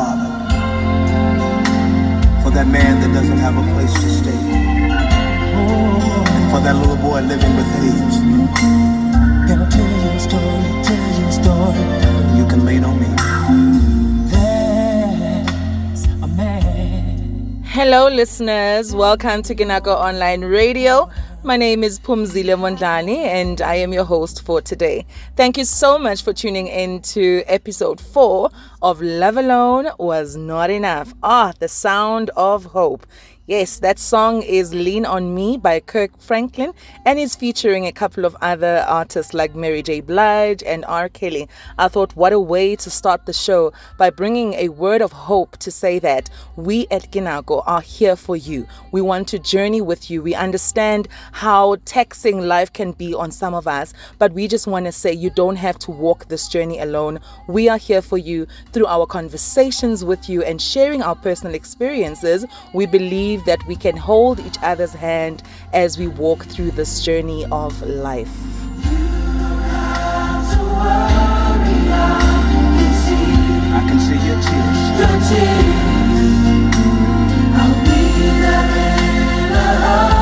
Father, for that man that doesn't have a place to stay, and for that little boy living with AIDS. Gonna tell you a story, tell you a story. You can lean on me. There's a man. Hello, listeners. Welcome to Ginako Online Radio. My name is Pumzile Mondlani, and I am your host for today. Thank you so much for tuning in to episode four of Love Alone Was Not Enough. Ah, the sound of hope. Yes, that song is Lean on Me by Kirk Franklin and is featuring a couple of other artists like Mary J. Blige and R. Kelly. I thought, what a way to start the show by bringing a word of hope to say that we at Ginago are here for you. We want to journey with you. We understand how taxing life can be on some of us, but we just want to say you don't have to walk this journey alone. We are here for you through our conversations with you and sharing our personal experiences. We believe that we can hold each other's hand as we walk through this journey of life. I can see your tears. Yes,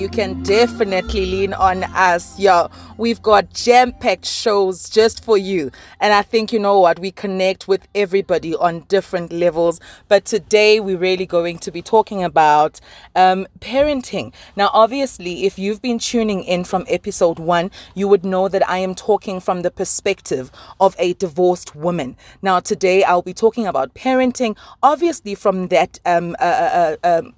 you can definitely lean on us. Yeah, we've got jam packed shows just for you. And I think, you know what, we connect with everybody on different levels. But today, we're really going to be talking about um, parenting. Now, obviously, if you've been tuning in from episode one, you would know that I am talking from the perspective of a divorced woman. Now, today, I'll be talking about parenting, obviously, from that. Um, uh, uh, uh, um,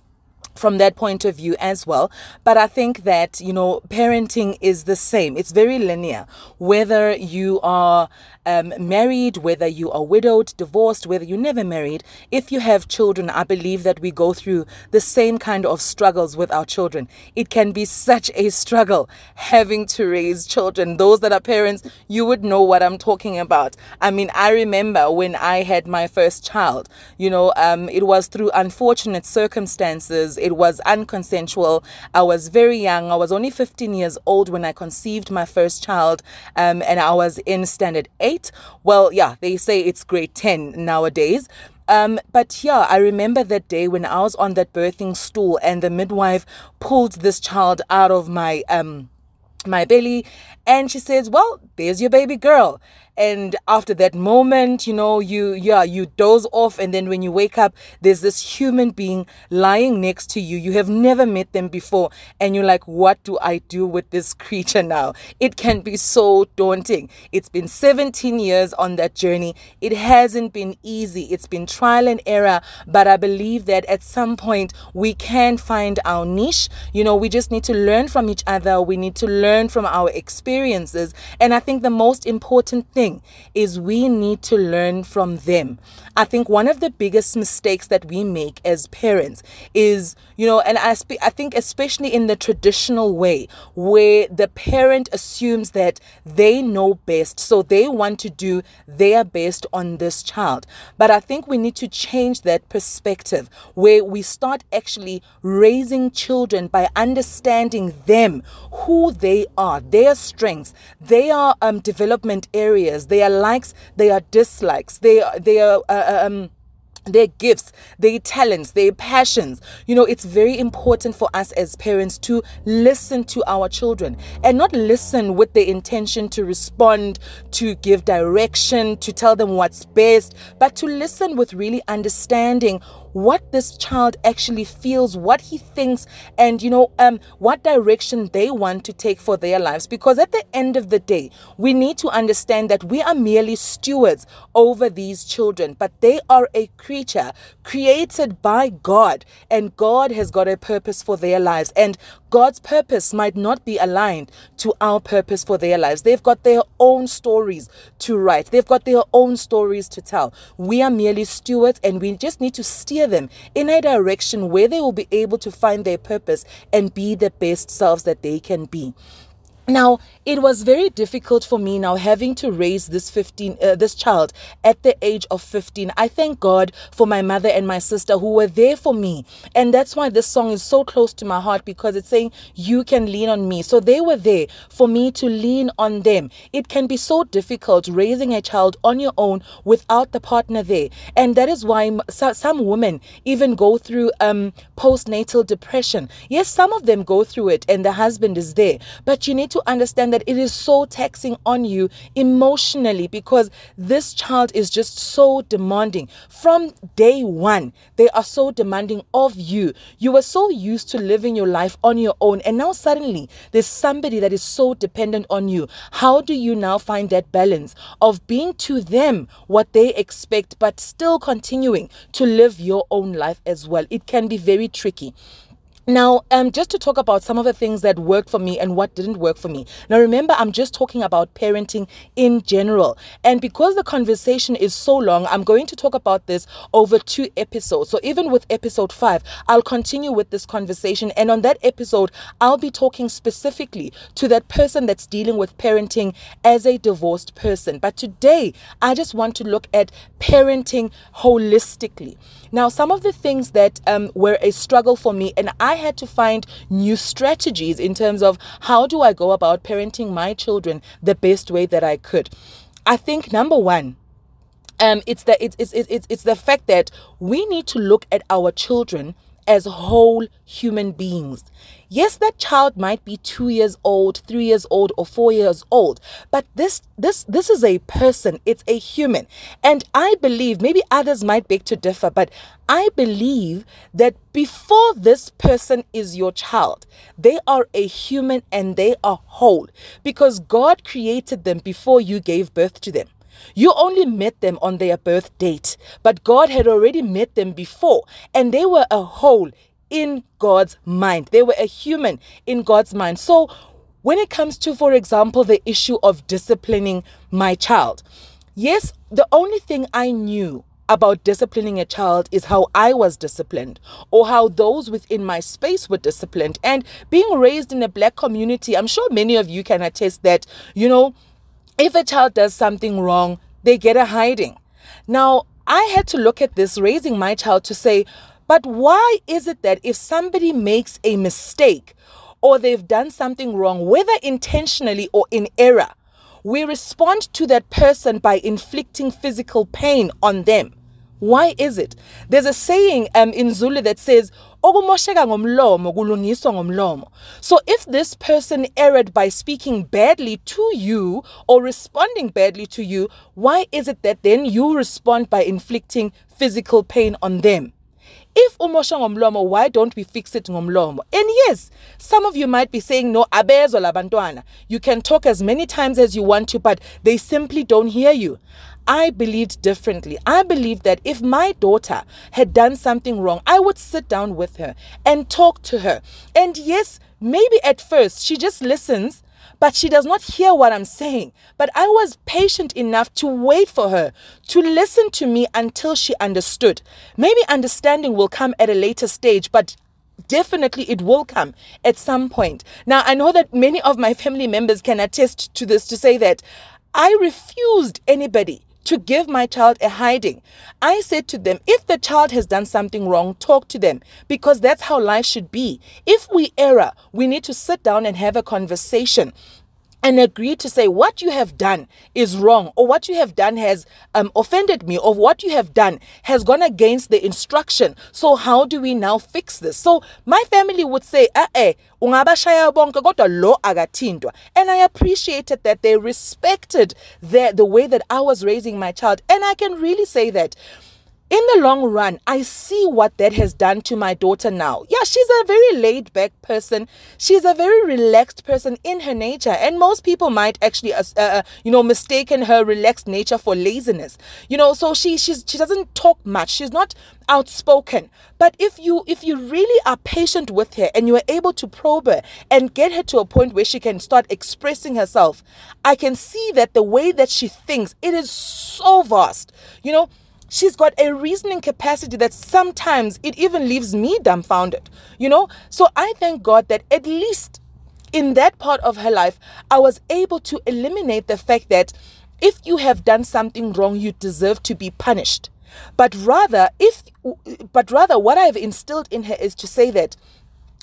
from that point of view as well. But I think that, you know, parenting is the same. It's very linear. Whether you are um, married, whether you are widowed, divorced, whether you never married, if you have children, I believe that we go through the same kind of struggles with our children. It can be such a struggle having to raise children. Those that are parents, you would know what I'm talking about. I mean, I remember when I had my first child, you know, um, it was through unfortunate circumstances it was unconsensual. I was very young. I was only 15 years old when I conceived my first child, um, and I was in standard eight. Well, yeah, they say it's grade 10 nowadays. Um, but yeah, I remember that day when I was on that birthing stool and the midwife pulled this child out of my um my belly and she says, "Well, there's your baby girl." And after that moment, you know, you yeah, you doze off and then when you wake up, there's this human being lying next to you. You have never met them before and you're like, "What do I do with this creature now?" It can be so daunting. It's been 17 years on that journey. It hasn't been easy. It's been trial and error, but I believe that at some point we can find our niche. You know, we just need to learn from each other. We need to learn from our experiences. And I think the most important thing is we need to learn from them. I think one of the biggest mistakes that we make as parents is, you know, and I, spe- I think especially in the traditional way where the parent assumes that they know best, so they want to do their best on this child. But I think we need to change that perspective where we start actually raising children by understanding them, who they are, their strengths, their um, development areas, their likes, their dislikes, their their uh, um their gifts, their talents, their passions. You know, it's very important for us as parents to listen to our children and not listen with the intention to respond, to give direction, to tell them what's best, but to listen with really understanding what this child actually feels, what he thinks, and you know, um, what direction they want to take for their lives. Because at the end of the day, we need to understand that we are merely stewards over these children, but they are a creature created by God, and God has got a purpose for their lives. And God's purpose might not be aligned to our purpose for their lives. They've got their own stories to write, they've got their own stories to tell. We are merely stewards, and we just need to steer them in a direction where they will be able to find their purpose and be the best selves that they can be. now it was very difficult for me now having to raise this 15 uh, this child at the age of 15 i thank god for my mother and my sister who were there for me. And that's why this song is so close to my heart because it's saying you can lean on me. So they were there for me to lean on them. It can be so difficult raising a child on your own without the partner there. And that is why some women even go through um postnatal depression. Yes some of them go through it and the husband is there but you need to understand that it is so taxing on you emotionally because this child is just so demanding. From day one, they are so demanding of you. You were so used to living your life on your own, and now suddenly there's somebody that is so dependent on you. How do you now find that balance of being to them what they expect, but still continuing to live your own life as well? It can be very tricky. Now, um, just to talk about some of the things that worked for me and what didn't work for me. Now, remember, I'm just talking about parenting in general. And because the conversation is so long, I'm going to talk about this over two episodes. So, even with episode five, I'll continue with this conversation. And on that episode, I'll be talking specifically to that person that's dealing with parenting as a divorced person. But today, I just want to look at parenting holistically. Now, some of the things that um, were a struggle for me, and I I had to find new strategies in terms of how do I go about parenting my children the best way that I could. I think number one, um, it's the it's, it's it's it's the fact that we need to look at our children as whole human beings. Yes, that child might be 2 years old, 3 years old or 4 years old, but this this this is a person, it's a human. And I believe maybe others might beg to differ, but I believe that before this person is your child, they are a human and they are whole because God created them before you gave birth to them. You only met them on their birth date, but God had already met them before, and they were a whole in God's mind. They were a human in God's mind. So, when it comes to, for example, the issue of disciplining my child, yes, the only thing I knew about disciplining a child is how I was disciplined or how those within my space were disciplined. And being raised in a black community, I'm sure many of you can attest that, you know, if a child does something wrong, they get a hiding. Now, I had to look at this raising my child to say, but why is it that if somebody makes a mistake or they've done something wrong, whether intentionally or in error, we respond to that person by inflicting physical pain on them? Why is it? There's a saying um, in Zulu that says, okumosheka ngomlomo kulungiswa ngomlomo. So if this person erred by speaking badly to you or responding badly to you, why is it that then you respond by inflicting physical pain on them? If umosha ngomlomo, why don't we fix it ngomlomo? And yes, some of you might be saying, no, abezo labantwana. You can talk as many times as you want to, but they simply don't hear you. I believed differently. I believed that if my daughter had done something wrong, I would sit down with her and talk to her. And yes, maybe at first she just listens but she does not hear what I'm saying. But I was patient enough to wait for her to listen to me until she understood. Maybe understanding will come at a later stage, but definitely it will come at some point. Now, I know that many of my family members can attest to this to say that I refused anybody to give my child a hiding. I said to them, if the child has done something wrong, talk to them because that's how life should be. If we err, we need to sit down and have a conversation and agree to say what you have done is wrong or what you have done has um, offended me or what you have done has gone against the instruction. So how do we now fix this? So my family would say eh ungabashaya and i appreciated that they respected the, the way that i was raising my child. And i can really say that in the long run, I see what that has done to my daughter now. Yeah, she's a very laid back person. She's a very relaxed person in her nature. And most people might actually, uh, uh, you know, mistaken her relaxed nature for laziness. You know, so she, she's, she doesn't talk much. She's not outspoken. But if you, if you really are patient with her and you are able to probe her and get her to a point where she can start expressing herself, I can see that the way that she thinks, it is so vast. You know, she's got a reasoning capacity that sometimes it even leaves me dumbfounded, you know? So I thank God that at least in that part of her life, I was able to eliminate the fact that if you have done something wrong, you deserve to be punished. But rather, if but rather what I've instilled in her is to say that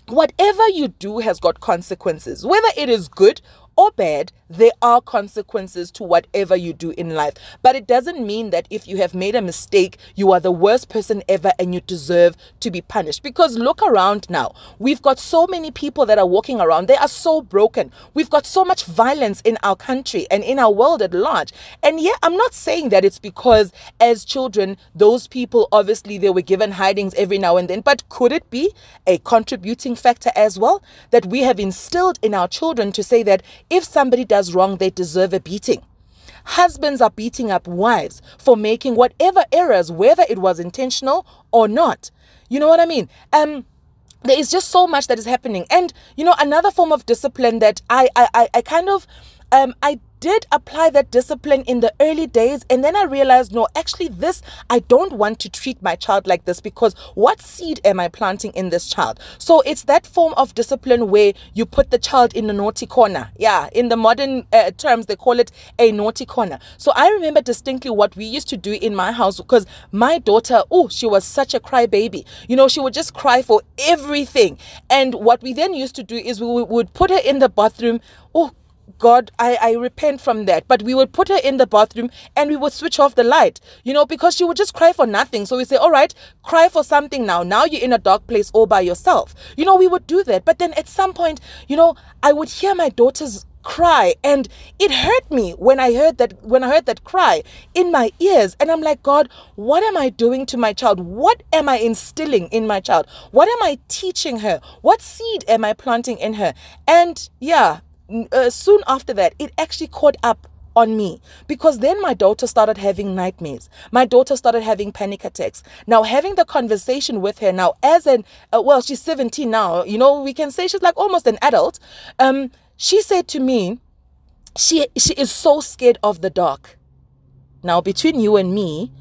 whatever you do has got consequences, whether it is good or bad, there are consequences to whatever you do in life. But it doesn't mean that if you have made a mistake, you are the worst person ever and you deserve to be punished. Because look around now. We've got so many people that are walking around. They are so broken. We've got so much violence in our country and in our world at large. And yeah, I'm not saying that it's because as children, those people obviously they were given hidings every now and then. But could it be a contributing factor as well that we have instilled in our children to say that if somebody does wrong, they deserve a beating. Husbands are beating up wives for making whatever errors, whether it was intentional or not. You know what I mean? Um, there is just so much that is happening. And you know, another form of discipline that I I, I kind of um I did apply that discipline in the early days and then I realized no actually this I don't want to treat my child like this because what seed am I planting in this child? So it's that form of discipline where you put the child in a naughty corner. Yeah in the modern uh, terms they call it a naughty corner. So I remember distinctly what we used to do in my house because my daughter oh she was such a crybaby. You know she would just cry for everything. And what we then used to do is we would put her in the bathroom. Oh God, I, I repent from that. But we would put her in the bathroom and we would switch off the light, you know, because she would just cry for nothing. So we say, all right, cry for something now. Now you're in a dark place all by yourself. You know, we would do that. But then at some point, you know, I would hear my daughter's cry and it hurt me when i heard that when i heard that cry in my ears and i'm like god what am i doing to my child what am i instilling in my child what am i teaching her what seed am i planting in her and yeah uh, soon after that, it actually caught up on me because then my daughter started having nightmares. My daughter started having panic attacks. Now, having the conversation with her now, as an uh, well, she's 17 now, you know, we can say she's like almost an adult. Um, she said to me, she she is so scared of the dark. Now, between you and me,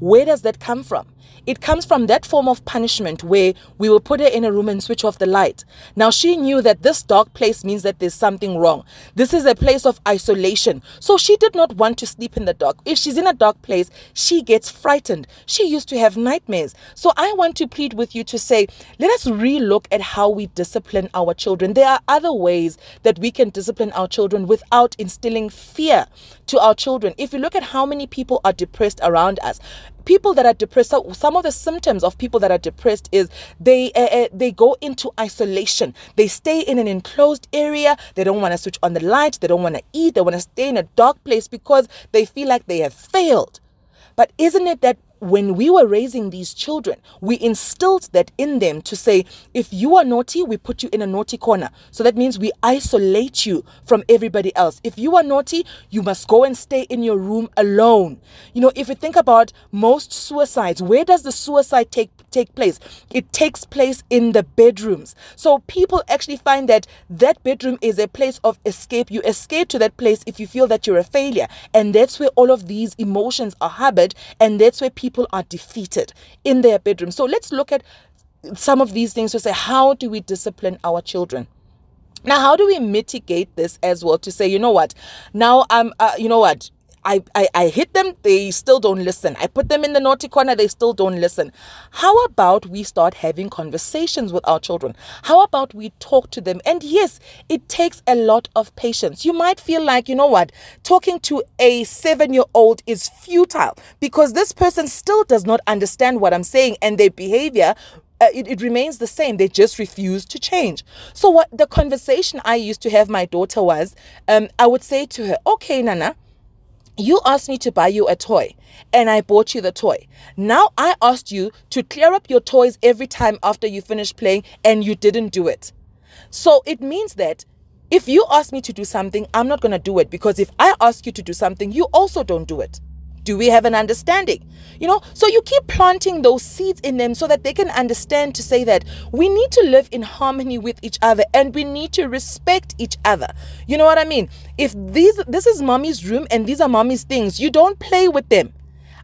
where does that come from? It comes from that form of punishment where we will put her in a room and switch off the light. Now, she knew that this dark place means that there's something wrong. This is a place of isolation. So she did not want to sleep in the dark. If she's in a dark place, she gets frightened. She used to have nightmares. So I want to plead with you to say, let us relook at how we discipline our children. There are other ways that we can discipline our children without instilling fear to our children. If you look at how many people are depressed around us, people that are depressed so some of the symptoms of people that are depressed is they uh, they go into isolation. They stay in an enclosed area. They don't want to switch on the light they don't want to eat. They want to stay in a dark place because they feel like they have failed. But isn't it that when we were raising these children, we instilled that in them to say, if you are naughty, we put you in a naughty corner. So that means we isolate you from everybody else. If you are naughty, you must go and stay in your room alone. You know, if you think about most suicides, where does the suicide take take place? It takes place in the bedrooms. So people actually find that that bedroom is a place of escape. You escape to that place if you feel that you're a failure. And that's where all of these emotions are harbored and that's where people people are defeated in their bedroom. So let's look at some of these things to say, how do we discipline our children? Now, how do we mitigate this as well to say, you know what? Now, I'm, uh, you know what? I, I, I hit them, they still don't listen. I put them in the naughty corner, they still don't listen. How about we start having conversations with our children? How about we talk to them? And yes, it takes a lot of patience. You might feel like, you know what, talking to a seven year old is futile because this person still does not understand what I'm saying and their behavior uh, it, it, remains the same. They just refuse to change. So, what the conversation I used to have my daughter was, um, I would say to her, "Okay, Nana, you asked me to buy you a toy and I bought you the toy. Now I asked you to clear up your toys every time after you finish playing and you didn't do it. So it means that if you ask me to do something, I'm not going to do it because if I ask you to do something, you also don't do it. Do we have an understanding? You know, so you keep planting those seeds in them so that they can understand to say that we need to live in harmony with each other and we need to respect each other. You know what I mean? If these this is mommy's room and these are mommy's things, you don't play with them.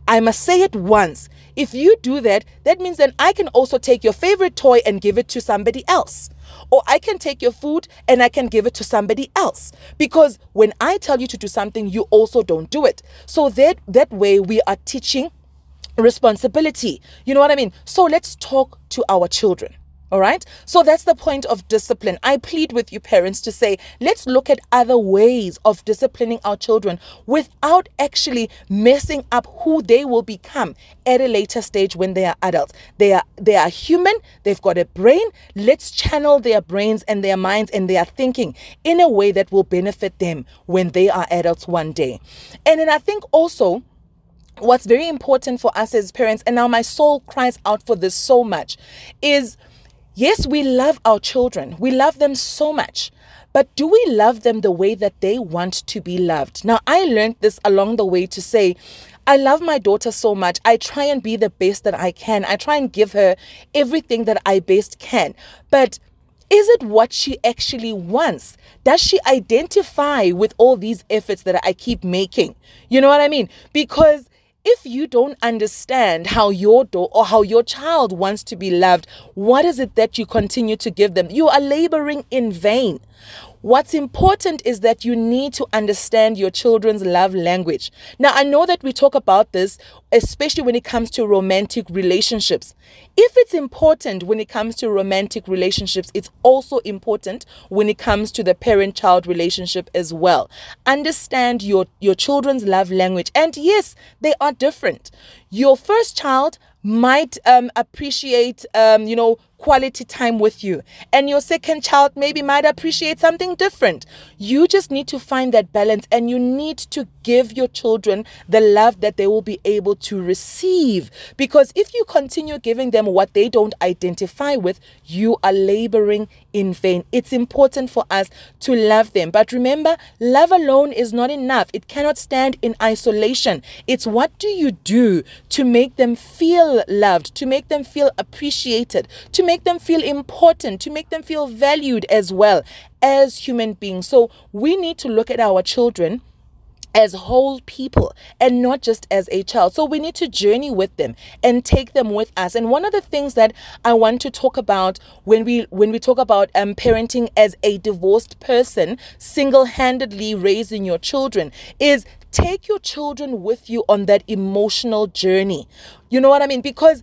I must say it once. if you do that, that means then I can also take your favorite toy and give it to somebody else. Or I can take your food and I can give it to somebody else. Because when I tell you to do something, you also don't do it. So that that way we are teaching responsibility. You know what I mean? So let's talk to our children. All right. So that's the point of discipline. I plead with you, parents, to say, let's look at other ways of disciplining our children without actually messing up who they will become at a later stage when they are adults. They are they are human, they've got a brain. Let's channel their brains and their minds and their thinking in a way that will benefit them when they are adults one day. And then I think also what's very important for us as parents, and now my soul cries out for this so much, is Yes, we love our children. We love them so much. But do we love them the way that they want to be loved? Now, I learned this along the way to say, I love my daughter so much. I try and be the best that I can. I try and give her everything that I best can. But is it what she actually wants? Does she identify with all these efforts that I keep making? You know what I mean? Because if you don't understand how your daughter or how your child wants to be loved, what is it that you continue to give them? You are laboring in vain. What's important is that you need to understand your children's love language. Now, I know that we talk about this, especially when it comes to romantic relationships. If it's important when it comes to romantic relationships, it's also important when it comes to the parent child relationship as well. Understand your, your children's love language. And yes, they are different. Your first child might um, appreciate, um, you know, quality time with you. And your second child maybe might appreciate something different. You just need to find that balance and you need to give your children the love that they will be able to receive. Because if you continue giving them what they don't identify with, you are laboring in vain. It's important for us to love them. But remember, love alone is not enough. It cannot stand in isolation. It's what do you do to make them feel loved, to make them feel appreciated, to make them feel important, to make them feel valued as well as human beings. So we need to look at our children as whole people and not just as a child. So we need to journey with them and take them with us. And one of the things that I want to talk about when we when we talk about um, parenting as a divorced person, single-handedly raising your children is take your children with you on that emotional journey. You know what I mean? Because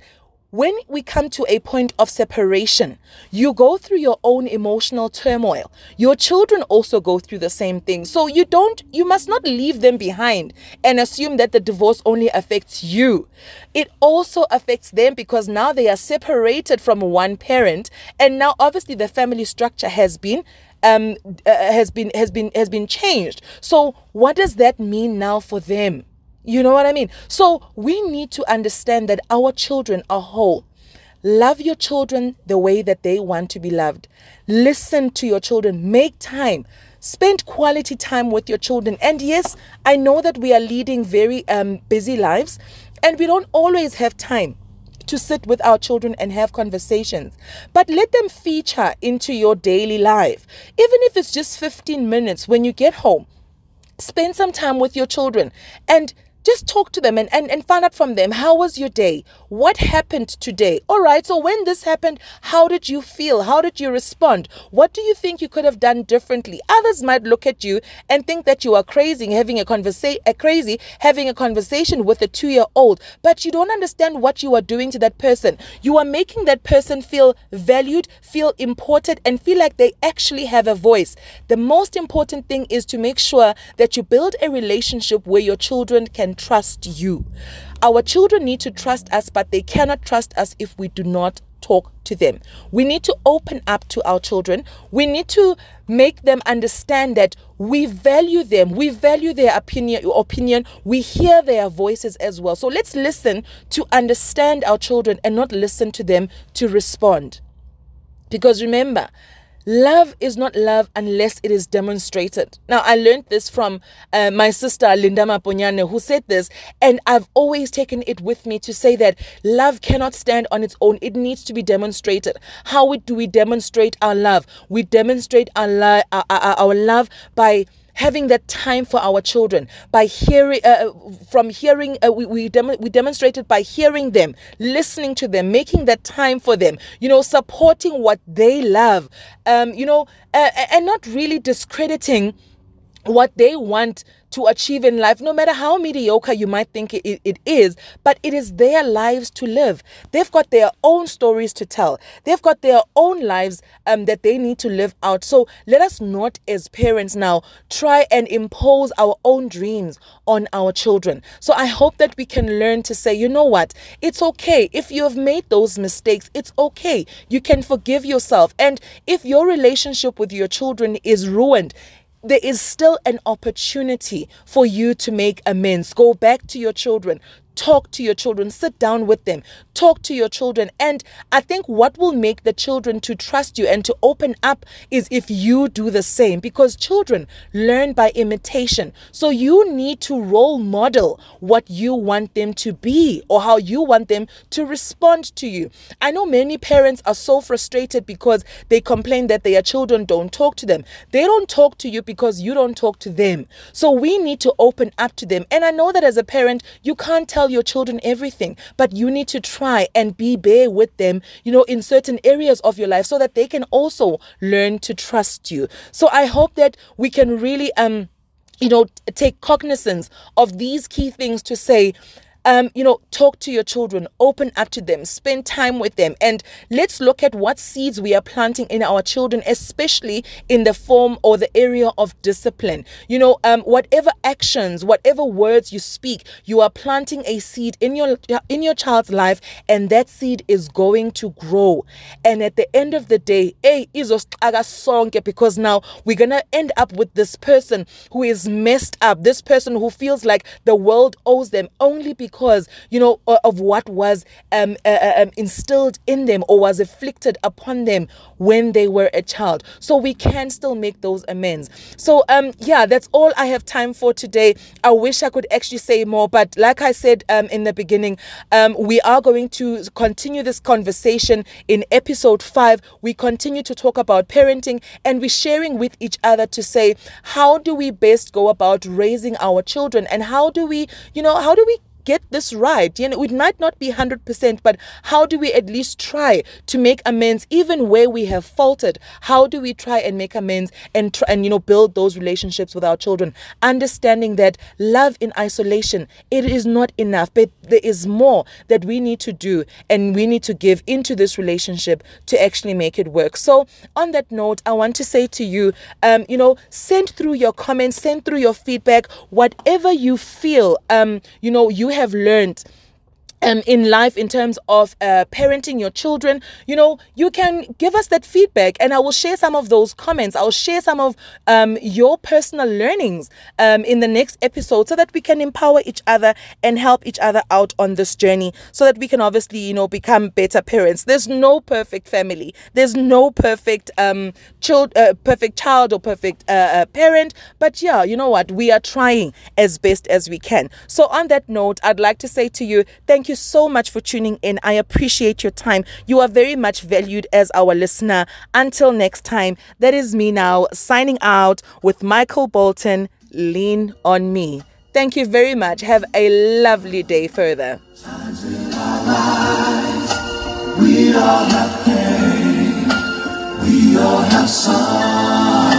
when we come to a point of separation, you go through your own emotional turmoil. Your children also go through the same thing. So you don't, you must not leave them behind and assume that the divorce only affects you. It also affects them because now they are separated from one parent. And now obviously the family structure has been um, uh, has been has been has been changed. So what does that mean now for them? You know what I mean? So we need to understand that our children are whole. Love your children the way that they want to be loved. Listen to your children. Make time. Spend quality time with your children. And yes, I know that we are leading very um, busy lives and we don't always have time to sit with our children and have conversations. But let them feature into your daily life. Even if it's just 15 minutes when you get home, spend some time with your children and just talk to them and, and, and find out from them how was your day? What happened today? All right so when this happened how did you feel? How did you respond? What do you think you could have done differently? Others might look at you and think that you are crazy having a conversation crazy having a conversation with a two year old but you don't understand what you are doing to that person. You are making that person feel valued feel important and feel like they actually have a voice. The most important thing is to make sure that you build a relationship where your children can trust you. Our children need to trust us, but they cannot trust us if we do not talk to them. We need to open up to our children. We need to make them understand that we value them. We value their opinion opinion. We hear their voices as well. So let's listen to understand our children and not listen to them to respond. Because remember, Love is not love unless it is demonstrated. Now, I learned this from uh, my sister Linda Maponyane, who said this, and I've always taken it with me to say that love cannot stand on its own. It needs to be demonstrated. How do we demonstrate our love? We demonstrate our, lo- our, our, our love by having that time for our children by hearing uh, from hearing uh, we we, dem- we demonstrated by hearing them listening to them making that time for them you know supporting what they love um, you know uh, and not really discrediting what they want to achieve in life, no matter how mediocre you might think it, it is, but it is their lives to live. They've got their own stories to tell, they've got their own lives um, that they need to live out. So let us not, as parents now, try and impose our own dreams on our children. So I hope that we can learn to say, you know what, it's okay. If you have made those mistakes, it's okay. You can forgive yourself. And if your relationship with your children is ruined, there is still an opportunity for you to make amends. Go back to your children, talk to your children. Sit down with them talk to your children. And i think what will make the children to trust you and to open up is if you do the same. Because children learn by imitation. So you need to role model what you want them to be or how you want them to respond to you. I know many parents are so frustrated because they complain that their children don't talk to them. They don't talk to you because you don't talk to them. So we need to open up to them. And i know that as a parent you can't tell your children everything, but you need to try and be bare with them, you know, in certain areas of your life so that they can also learn to trust you. So I hope that we can really um you know take cognizance of these key things to say um, you know, talk to your children, open up to them, spend time with them, and let's look at what seeds we are planting in our children, especially in the form or the area of discipline. You know, um, whatever actions, whatever words you speak, you are planting a seed in your in your child's life, and that seed is going to grow. And at the end of the day, a sonke because now we're gonna end up with this person who is messed up, this person who feels like the world owes them only because because you know of what was um, uh, uh, um, instilled in them or was afflicted upon them when they were a child. So we can still make those amends. So um yeah that's all i have time for today. I wish i could actually say more but like i said um in the beginning um we are going to continue this conversation in episode 5 we continue to talk about parenting and we're sharing with each other to say how do we best go about raising our children? And how do we you know how do we get this right. You know, it might not be 100%, but how do we at least try to make amends even where we have faltered? How do we try and make amends and try and you know build those relationships with our children, understanding that love in isolation it is not enough, but there is more that we need to do and we need to give into this relationship to actually make it work. So, on that note, I want to say to you, um, you know, send through your comments, send through your feedback, whatever you feel, um, you know, you have learned um, in life in terms of uh, parenting your children, you know, you can give us that feedback and I will share some of those comments. I'll share some of um, your personal learnings um, in the next episode so that we can empower each other and help each other out on this journey so that we can obviously, you know, become better parents. There's no perfect family, there's no perfect um, child, uh, perfect child or perfect uh, uh, parent. But yeah, you know what? We are trying as best as we can. So, on that note, I'd like to say to you, thank you you so much for tuning in. I appreciate your time. You are very much valued as our listener. Until next time, that is me now signing out with Michael Bolton. Lean on me. Thank you very much. Have a lovely day further. We all have pain. We all have sorrow.